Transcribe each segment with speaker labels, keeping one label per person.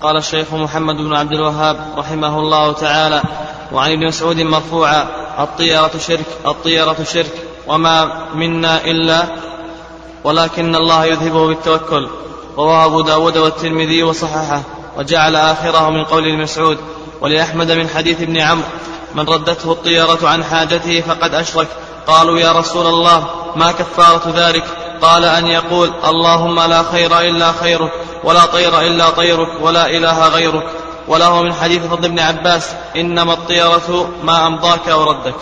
Speaker 1: قال الشيخ محمد بن عبد الوهاب رحمه الله تعالى وعن ابن مسعود مرفوعا الطيرة شرك الطيرة شرك وما منا إلا ولكن الله يذهبه بالتوكل. رواه أبو داود والترمذي وصححه وجعل آخره من قول المسعود ولأحمد من حديث ابن عمرو من ردته الطيرة عن حاجته فقد أشرك. قالوا يا رسول الله ما كفارة ذلك؟ قال أن يقول اللهم لا خير إلا خيرك. ولا طير إلا طيرك ولا إله غيرك. وله من حديث فضل بن عباس إنما الطيرة ما أمضاك وردك.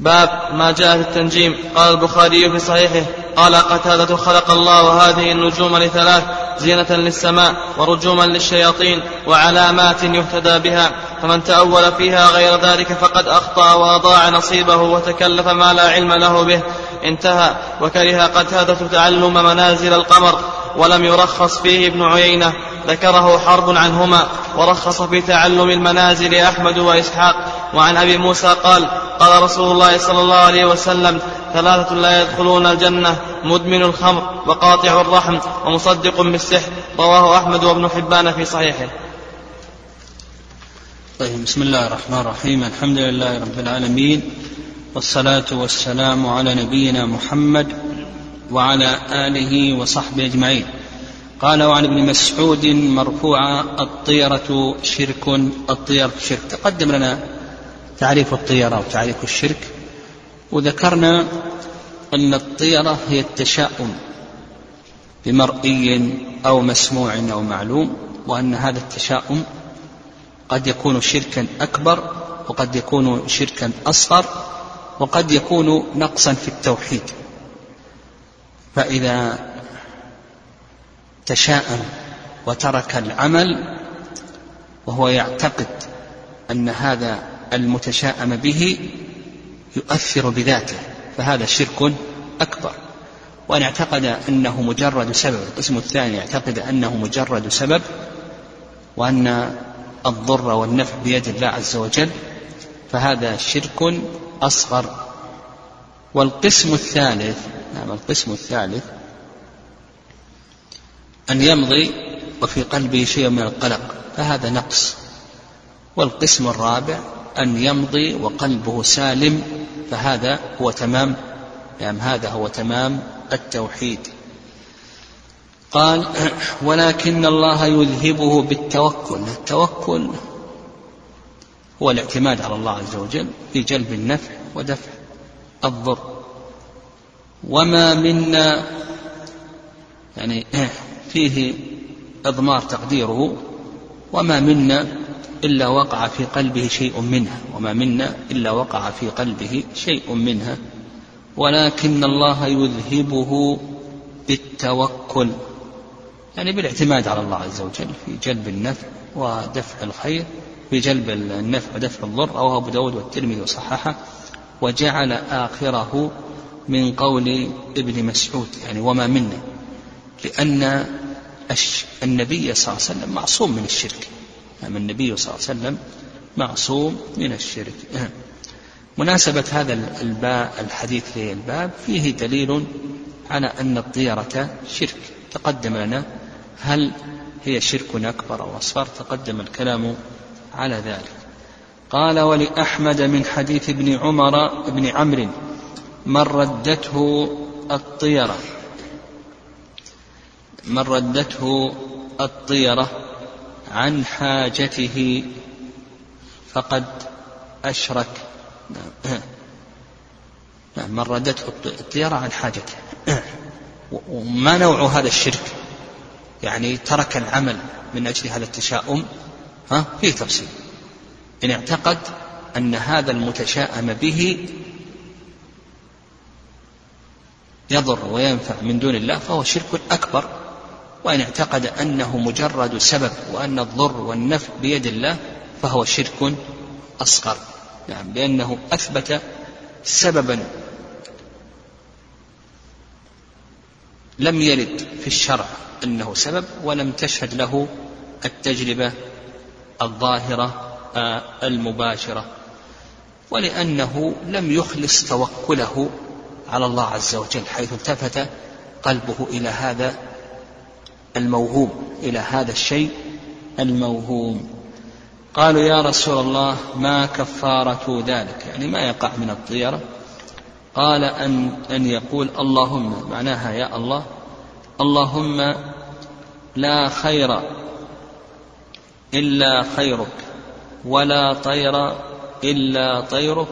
Speaker 1: باب ما جاء في التنجيم. قال البخاري في صحيحه قال قتادة خلق الله هذه النجوم لثلاث زينة للسماء ورجوما للشياطين وعلامات يهتدى بها. فمن تأول فيها غير ذلك فقد أخطأ وأضاع نصيبه وتكلف ما لا علم له به. انتهى وكره قتادة تعلم منازل القمر ولم يرخص فيه ابن عيينة ذكره حرب عنهما ورخص في تعلم المنازل أحمد وإسحاق. وعن أبي موسى قال قال رسول الله صلى الله عليه وسلم ثلاثة لا يدخلون الجنة مدمن الخمر وقاطع الرحم ومصدق بالسحر. رواه أحمد وابن حبان في صحيحه.
Speaker 2: طيب بسم الله الرحمن الرحيم. الحمد لله رب العالمين. والصلاة والسلام على نبينا محمد وعلى آله وصحبه أجمعين. قال وعن ابن مسعود مرفوعا الطيرة شرك الطيرة شرك. تقدم لنا تعريف الطيرة وتعريف الشرك. وذكرنا أن الطيرة هي التشاؤم بمرئي أو مسموع أو معلوم وأن هذا التشاؤم قد يكون شركا أكبر وقد يكون شركا أصغر وقد يكون نقصا في التوحيد. فإذا تشاءم وترك العمل وهو يعتقد أن هذا المتشاءم به يؤثر بذاته فهذا شرك أكبر. وأن اعتقد أنه مجرد سبب القسم الثاني يعتقد أنه مجرد سبب وأن الضر والنفع بيد الله عز وجل فهذا شرك أصغر. والقسم الثالث نعم القسم الثالث أن يمضي وفي قلبه شيء من القلق فهذا نقص. والقسم الرابع أن يمضي وقلبه سالم فهذا هو تمام نعم هذا هو تمام التوحيد. قال ولكن الله يذهبه بالتوكل. التوكل هو الاعتماد على الله عز وجل في جلب النفع ودفع الضر. وما منا يعني فيه إضمار تقديره وما منا إلا وقع في قلبه شيء منها وما منا إلا وقع في قلبه شيء منها. ولكن الله يذهبه بالتوكل يعني بالاعتماد على الله عز وجل في جلب النفع ودفع الخير في جلب النفع ودفع الضر رواه أبو داود والترمذي وصححه وجعل آخره من قول ابن مسعود يعني وما منا لأن النبي صلى الله عليه وسلم معصوم من الشرك. يعني النبي صلى الله عليه وسلم معصوم من الشرك. مناسبة هذا الباء الحديث في الباب فيه دليل على أن الطيرة شرك. تقدم لنا هل هي شرك أكبر أو أصغر؟ تقدم الكلام على ذلك. قال ولأحمد من حديث ابن عمر بن عمرو من ردته الطيرة من ردته الطيرة عن حاجته فقد أشرك نعم من ردته الطيرة عن حاجته وما نوع هذا الشرك؟ يعني ترك العمل من أجل هذا التشاؤم ها؟ فيه تفصيل. إن اعتقد أن هذا المتشاءم به يضر وينفع من دون الله فهو شرك أكبر. وإن اعتقد أنه مجرد سبب وأن الضر والنفع بيد الله فهو شرك أصغر. نعم لأنه أثبت سببا لم يرد في الشرع أنه سبب ولم تشهد له التجربة الظاهرة آه، المباشرة. ولأنه لم يخلص توكله على الله عز وجل حيث التفت قلبه إلى هذا الموهوم إلى هذا الشيء الموهوم. قالوا يا رسول الله ما كفارة ذلك؟ يعني ما يقع من الطيرة؟ قال أن أن يقول اللهم معناها يا الله اللهم لا خير إلا خيرك ولا طير إلا طيرك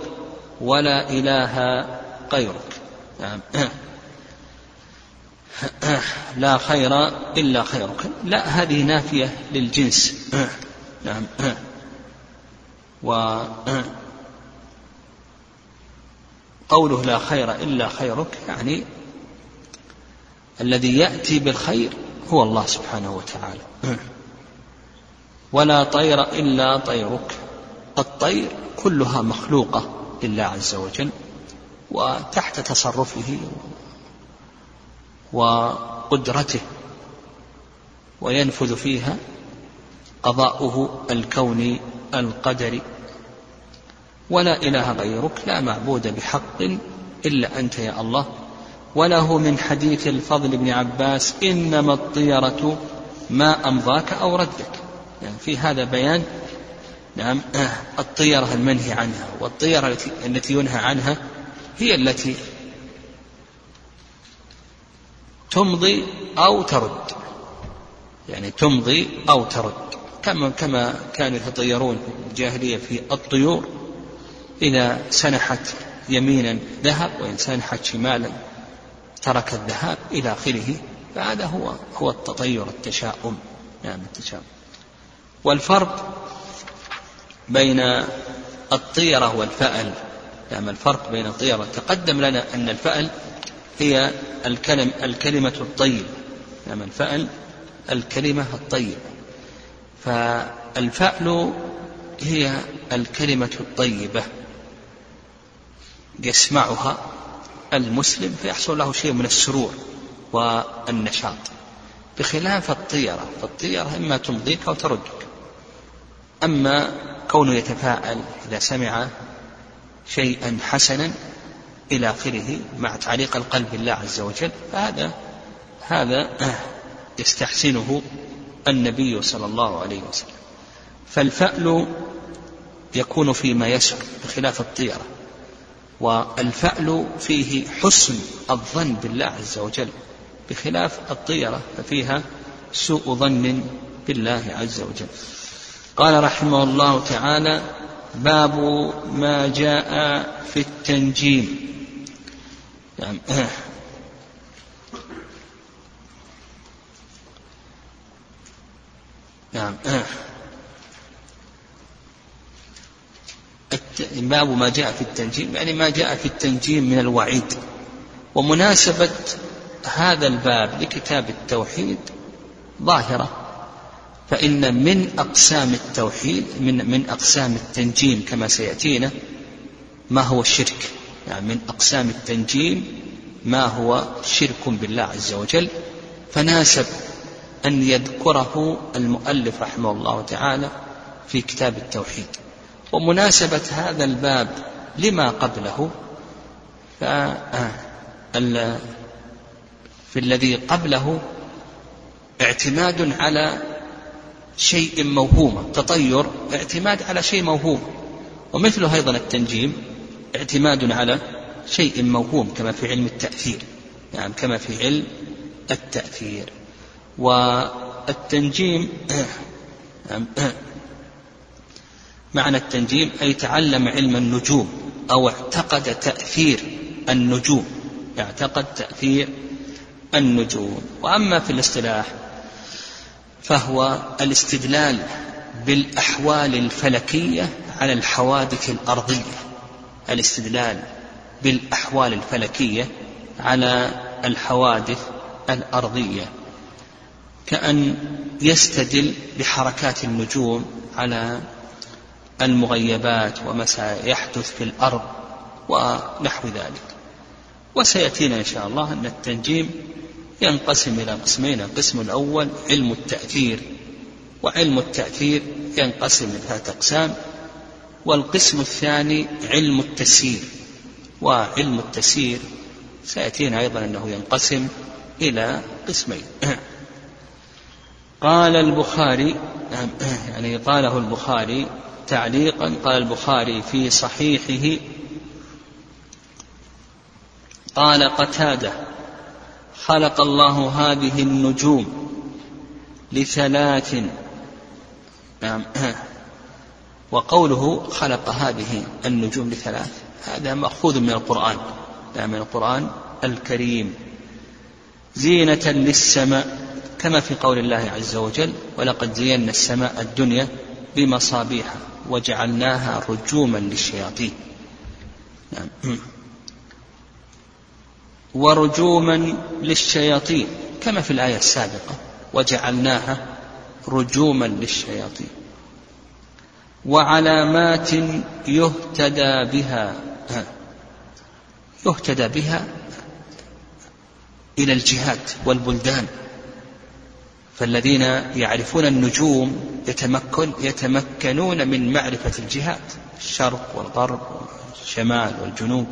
Speaker 2: ولا إله غيرك. نعم لا خير إلا خيرك. لا هذه نافية للجنس. نعم و قوله لا خير إلا خيرك يعني الذي يأتي بالخير هو الله سبحانه وتعالى. ولا طير إلا طيرك. الطير كلها مخلوقة لله عز وجل وتحت تصرفه وقدرته وينفذ فيها قضاؤه الكوني القدري. ولا إله غيرك لا معبود بحق إلا أنت يا الله. وله من حديث الفضل بن عباس إنما الطيرة ما أمضاك أو ردك. يعني في هذا بيان نعم الطيرة المنهي عنها والطيرة التي, ينهى عنها هي التي تمضي أو ترد. يعني تمضي أو ترد. كما كما كانوا يتطيرون في الجاهلية في الطيور إذا سنحت يمينا ذهب وإن سنحت شمالا ترك الذهاب إلى آخره فهذا هو هو التطير التشاؤم. نعم التشاؤم. والفرق بين الطيرة والفأل. نعم الفرق بين الطيرة. تقدم لنا أن الفأل هي الكلم الكلمة الطيبة نعم الفأل الكلمة الطيبة. فالفأل هي الكلمة الطيبة. يسمعها المسلم فيحصل له شيء من السرور والنشاط. بخلاف الطيرة فالطيرة إما تمضيك أو تردك. أما كونه يتفاءل إذا سمع شيئا حسنا إلى آخره مع تعليق القلب بالله عز وجل فهذا هذا يستحسنه النبي صلى الله عليه وسلم. فالفأل يكون فيما يسر بخلاف الطيرة والفأل فيه حسن الظن بالله عز وجل بخلاف الطيرة ففيها سوء ظن بالله عز وجل. قال رحمه الله تعالى باب ما جاء في التنجيم. نعم نعم باب ما جاء في التنجيم يعني ما جاء في التنجيم من الوعيد. ومناسبة هذا الباب لكتاب التوحيد ظاهرة. فإن من أقسام التوحيد من من أقسام التنجيم كما سيأتينا ما هو الشرك. يعني من أقسام التنجيم ما هو شرك بالله عز وجل. فناسب أن يذكره المؤلف رحمه الله تعالى في كتاب التوحيد. ومناسبة هذا الباب لما قبله في الذي قبله اعتماد على شيء موهوم تطير اعتماد على شيء موهوم. ومثله أيضا التنجيم اعتماد على شيء موهوم كما في علم التأثير. نعم كما في علم التأثير. والتنجيم معنى التنجيم أي تعلم علم النجوم أو اعتقد تأثير النجوم. اعتقد تأثير النجوم. وأما في الاصطلاح فهو الاستدلال بالأحوال الفلكية على الحوادث الأرضية. الاستدلال بالأحوال الفلكية على الحوادث الأرضية. كأن يستدل بحركات النجوم على المغيبات وما سيحدث في الأرض ونحو ذلك. وسيأتينا إن شاء الله أن التنجيم ينقسم إلى قسمين القسم الأول علم التأثير وعلم التأثير ينقسم إلى ثلاثة أقسام والقسم الثاني علم التسيير وعلم التسيير سيأتينا أيضا أنه ينقسم إلى قسمين. قال البخاري يعني قاله البخاري تعليقا قال البخاري في صحيحه قال قتادة خلق الله هذه النجوم لثلاث نعم. وقوله خلق هذه النجوم لثلاث هذا مأخوذ من القرآن. نعم من القرآن الكريم. زينة للسماء كما في قول الله عز وجل ولقد زينا السماء الدنيا بمصابيح وجعلناها رجوما للشياطين. نعم. ورجوما للشياطين كما في الآية السابقة وجعلناها رجوما للشياطين. وعلامات يهتدى بها يهتدى بها إلى الجهاد والبلدان. فالذين يعرفون النجوم يتمكن يتمكنون من معرفة الجهات الشرق والغرب والشمال والجنوب.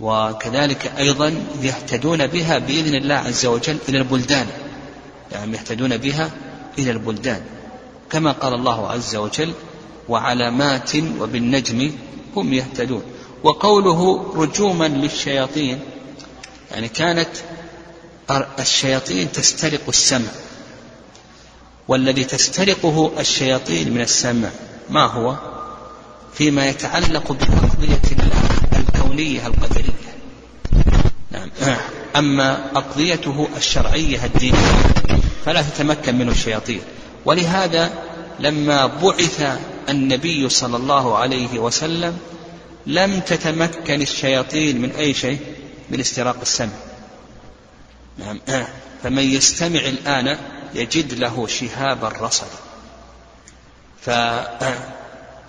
Speaker 2: وكذلك أيضا يهتدون بها بإذن الله عز وجل إلى البلدان. يعني يهتدون بها إلى البلدان. كما قال الله عز وجل وعلامات وبالنجم هم يهتدون وقوله رجوما للشياطين يعني كانت الشياطين تسترق السمع. والذي تسترقه الشياطين من السمع ما هو؟ فيما يتعلق بأقضية الله الكونية القدرية. نعم. أما أقضيته الشرعية الدينية فلا تتمكن منه الشياطين. ولهذا لما بعث النبي صلى الله عليه وسلم لم تتمكن الشياطين من أي شيء؟ من استراق السمع. نعم. فمن يستمع الآن يجد له شهابا رصدا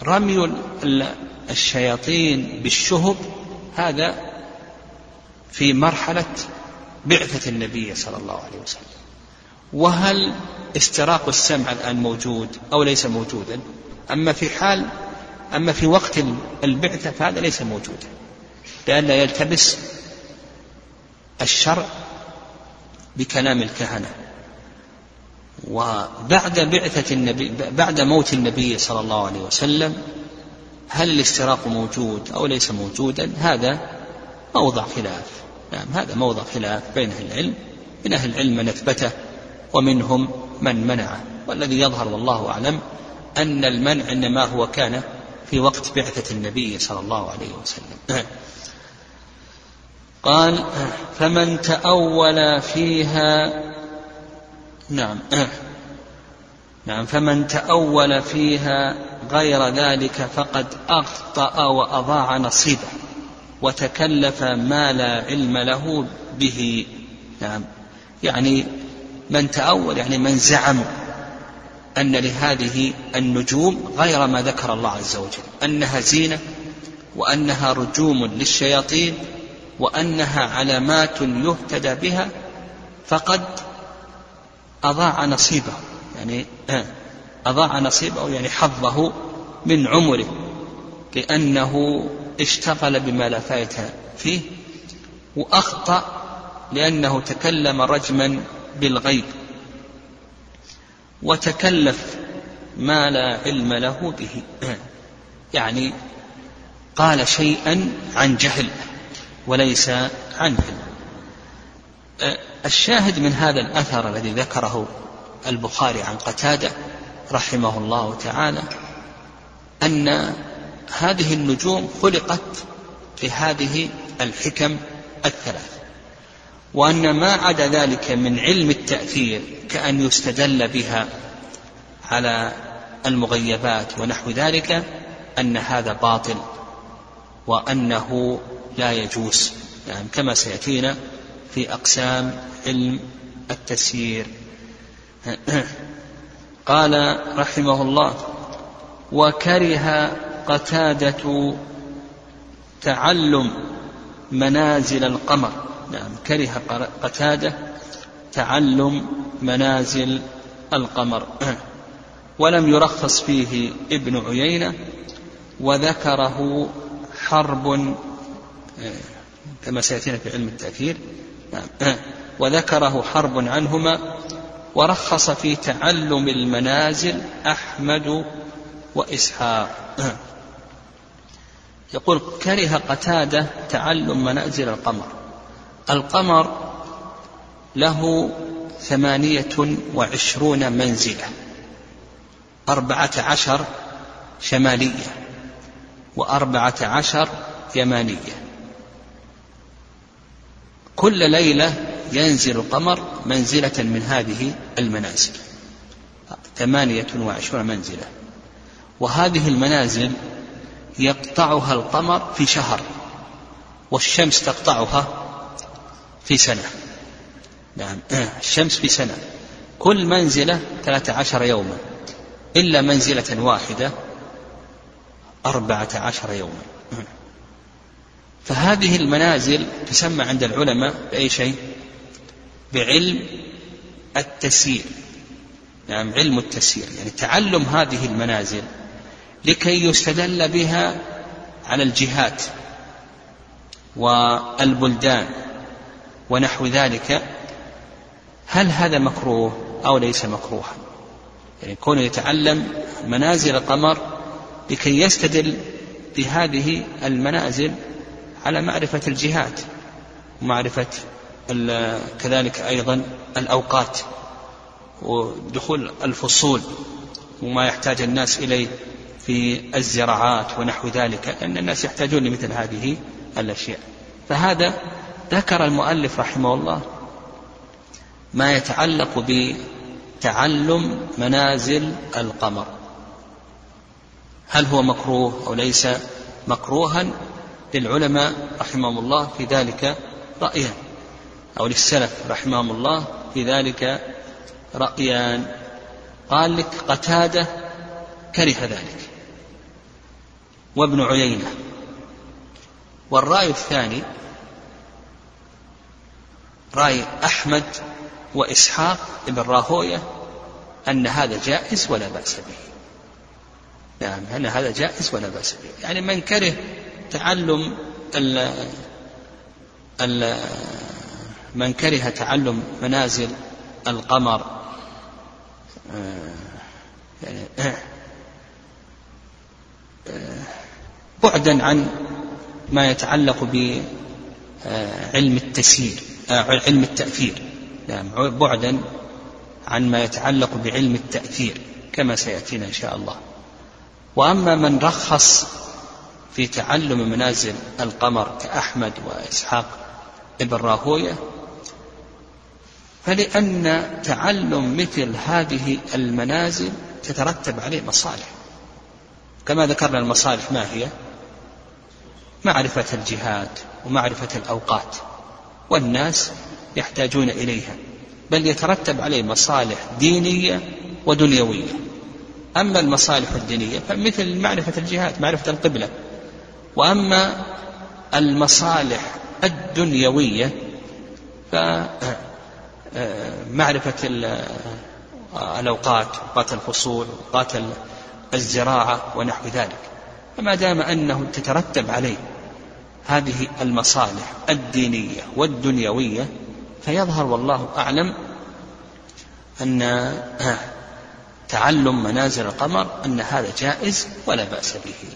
Speaker 2: فرمي الشياطين بالشهب هذا في مرحلة بعثة النبي صلى الله عليه وسلم. وهل استراق السمع الآن موجود أو ليس موجودا؟ أما في حال أما في وقت البعثة فهذا ليس موجودا لأن يلتبس الشرع بكلام الكهنة. وبعد بعثة النبي بعد موت النبي صلى الله عليه وسلم هل الاستراق موجود أو ليس موجودا؟ هذا موضع خلاف. نعم هذا موضع خلاف بين أهل العلم. من أهل العلم من أثبته ومنهم من منعه. والذي يظهر والله أعلم أن المنع إنما هو كان في وقت بعثة النبي صلى الله عليه وسلم. قال فمن تأول فيها نعم نعم فمن تأول فيها غير ذلك فقد أخطأ وأضاع نصيبه وتكلف ما لا علم له به. نعم يعني من تأول يعني من زعم أن لهذه النجوم غير ما ذكر الله عز وجل أنها زينة وأنها رجوم للشياطين وأنها علامات يهتدى بها فقد أضاع نصيبه. يعني أضاع نصيبه يعني حظه من عمره لأنه اشتغل بما لا فائدة فيه وأخطأ لأنه تكلم رجما بالغيب وتكلف ما لا علم له به يعني قال شيئا عن جهل وليس عن علم. الشاهد من هذا الأثر الذي ذكره البخاري عن قتادة رحمه الله تعالى أن هذه النجوم خلقت لهذه الحكم الثلاث وأن ما عدا ذلك من علم التأثير كأن يستدل بها على المغيبات ونحو ذلك أن هذا باطل وأنه لا يجوز يعني كما سيأتينا في أقسام علم التسيير. قال رحمه الله وكره قتادة تعلم منازل القمر. نعم كره قتادة تعلم منازل القمر. ولم يرخص فيه ابن عيينة وذكره حرب كما سيأتينا في علم التأثير. نعم وذكره حرب عنهما ورخص في تعلم المنازل أحمد وإسحاق. يقول كره قتادة تعلم منازل القمر. القمر له ثمانية وعشرون منزلة أربعة عشر شمالية وأربعة عشر يمانية. كل ليلة ينزل القمر منزلة من هذه المنازل. ثمانية وعشرون منزلة. وهذه المنازل يقطعها القمر في شهر والشمس تقطعها في سنة. نعم. الشمس في سنة. كل منزلة ثلاثة عشر يوما. إلا منزلة واحدة أربعة عشر يوما. فهذه المنازل تسمى عند العلماء بأي شيء؟ بعلم التسيير. نعم علم التسيير يعني تعلم هذه المنازل لكي يستدل بها على الجهات والبلدان ونحو ذلك. هل هذا مكروه أو ليس مكروها؟ يعني كونه يتعلم منازل القمر لكي يستدل بهذه المنازل على معرفة الجهات ومعرفة كذلك أيضا الأوقات ودخول الفصول وما يحتاج الناس إليه في الزراعات ونحو ذلك لأن الناس يحتاجون لمثل هذه الأشياء. فهذا ذكر المؤلف رحمه الله ما يتعلق بتعلم منازل القمر. هل هو مكروه أو ليس مكروها؟ للعلماء رحمهم الله في ذلك رأيان. أو للسلف رحمهم الله في ذلك رأيان. قال لك قتادة كره ذلك وابن عيينة. والرأي الثاني رأي أحمد وإسحاق بن راهوية أن هذا جائز ولا بأس به. نعم أن هذا جائز ولا بأس به. يعني من كره تعلم من كره تعلم منازل القمر آه، يعني آه، بعدا عن ما يتعلق بعلم التسيير آه، علم التأثير. نعم بعدا عن ما يتعلق بعلم التأثير كما سيأتينا إن شاء الله. وأما من رخص في تعلم منازل القمر كأحمد وإسحاق ابن راهوية فلأن تعلم مثل هذه المنازل تترتب عليه مصالح. كما ذكرنا المصالح ما هي؟ معرفة الجهات ومعرفة الأوقات. والناس يحتاجون إليها. بل يترتب عليه مصالح دينية ودنيوية. أما المصالح الدينية فمثل معرفة الجهات معرفة القبلة. وأما المصالح الدنيوية فمعرفة الأوقات أوقات الفصول أوقات الزراعة ونحو ذلك. فما دام أنه تترتب عليه هذه المصالح الدينية والدنيوية فيظهر والله أعلم أن تعلم منازل القمر أن هذا جائز ولا بأس به.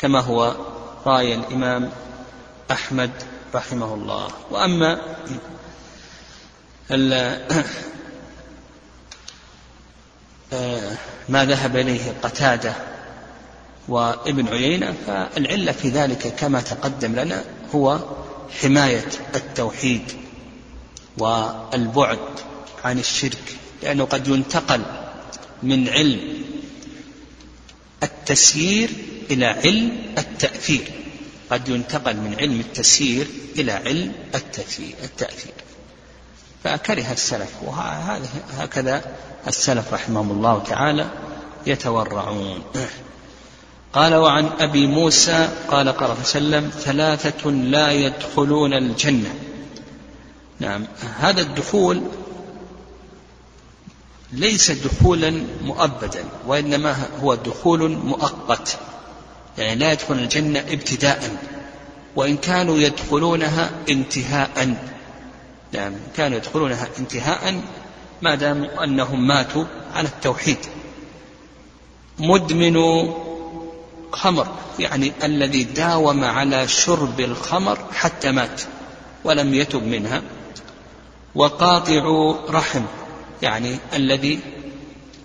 Speaker 2: كما هو رأي الإمام أحمد رحمه الله. وأما ما ذهب إليه قتادة وابن عيينة فالعلة في ذلك كما تقدم لنا هو حماية التوحيد والبعد عن الشرك لأنه قد ينتقل من علم التسيير إلى علم التأثير قد ينتقل من علم التسيير إلى علم التأثير. فكره السلف وهذا هكذا السلف رحمهم الله تعالى يتورعون. قال وعن أبي موسى قال قال وسلم ثلاثة لا يدخلون الجنة. نعم هذا الدخول ليس دخولا مؤبدا وإنما هو دخول مؤقت. يعني لا يدخل الجنة ابتداء وإن كانوا يدخلونها انتهاء. نعم كانوا يدخلونها انتهاء ما دام أنهم ماتوا على التوحيد. مدمن خمر يعني الذي داوم على شرب الخمر حتى مات ولم يتب منها. وقاطع رحم يعني الذي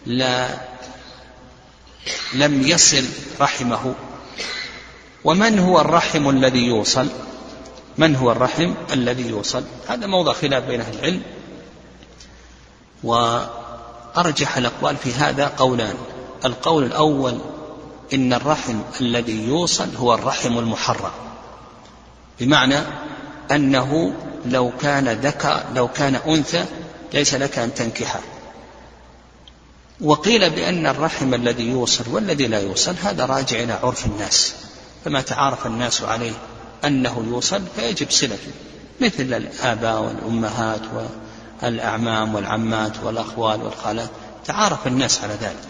Speaker 2: لا لم يصل رحمه. ومن هو الرحم الذي يوصل؟ من هو الرحم الذي يوصل؟ هذا موضع خلاف بين أهل العلم. وأرجح الأقوال في هذا قولان. القول الأول إن الرحم الذي يوصل هو الرحم المحرم. بمعنى أنه لو كان ذكر لو كان أنثى ليس لك أن تنكحه. وقيل بأن الرحم الذي يوصل والذي لا يوصل هذا راجع إلى عرف الناس. فما تعارف الناس عليه أنه يوصل فيجب صلته مثل الآباء والأمهات والأعمام والعمات والأخوال والخالات. تعارف الناس على ذلك.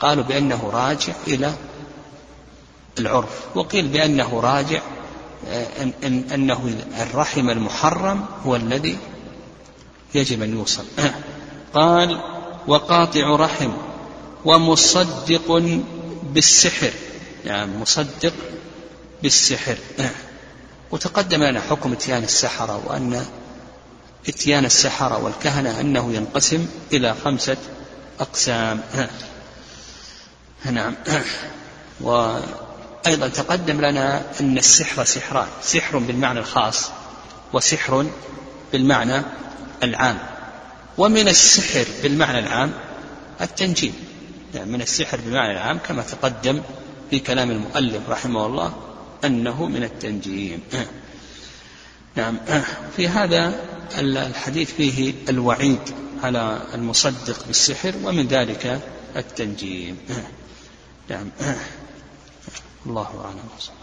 Speaker 2: قالوا بأنه راجع إلى العرف وقيل بأنه راجع إن إن أنه الرحم المحرم هو الذي يجب أن يوصل. قال وقاطع رحم ومصدق بالسحر. يعني مصدق بالسحر. وتقدم لنا حكم إتيان السحرة وأن إتيان السحرة والكهنة أنه ينقسم إلى خمسة أقسام. نعم. وأيضا تقدم لنا أن السحر سحران سحر بالمعنى الخاص وسحر بالمعنى العام. ومن السحر بالمعنى العام التنجيم. يعني من السحر بالمعنى العام كما تقدم في كلام المؤلف رحمه الله أنه من التنجيم. نعم. في هذا الحديث فيه الوعيد على المصدق بالسحر ومن ذلك التنجيم. نعم. الله أعلم.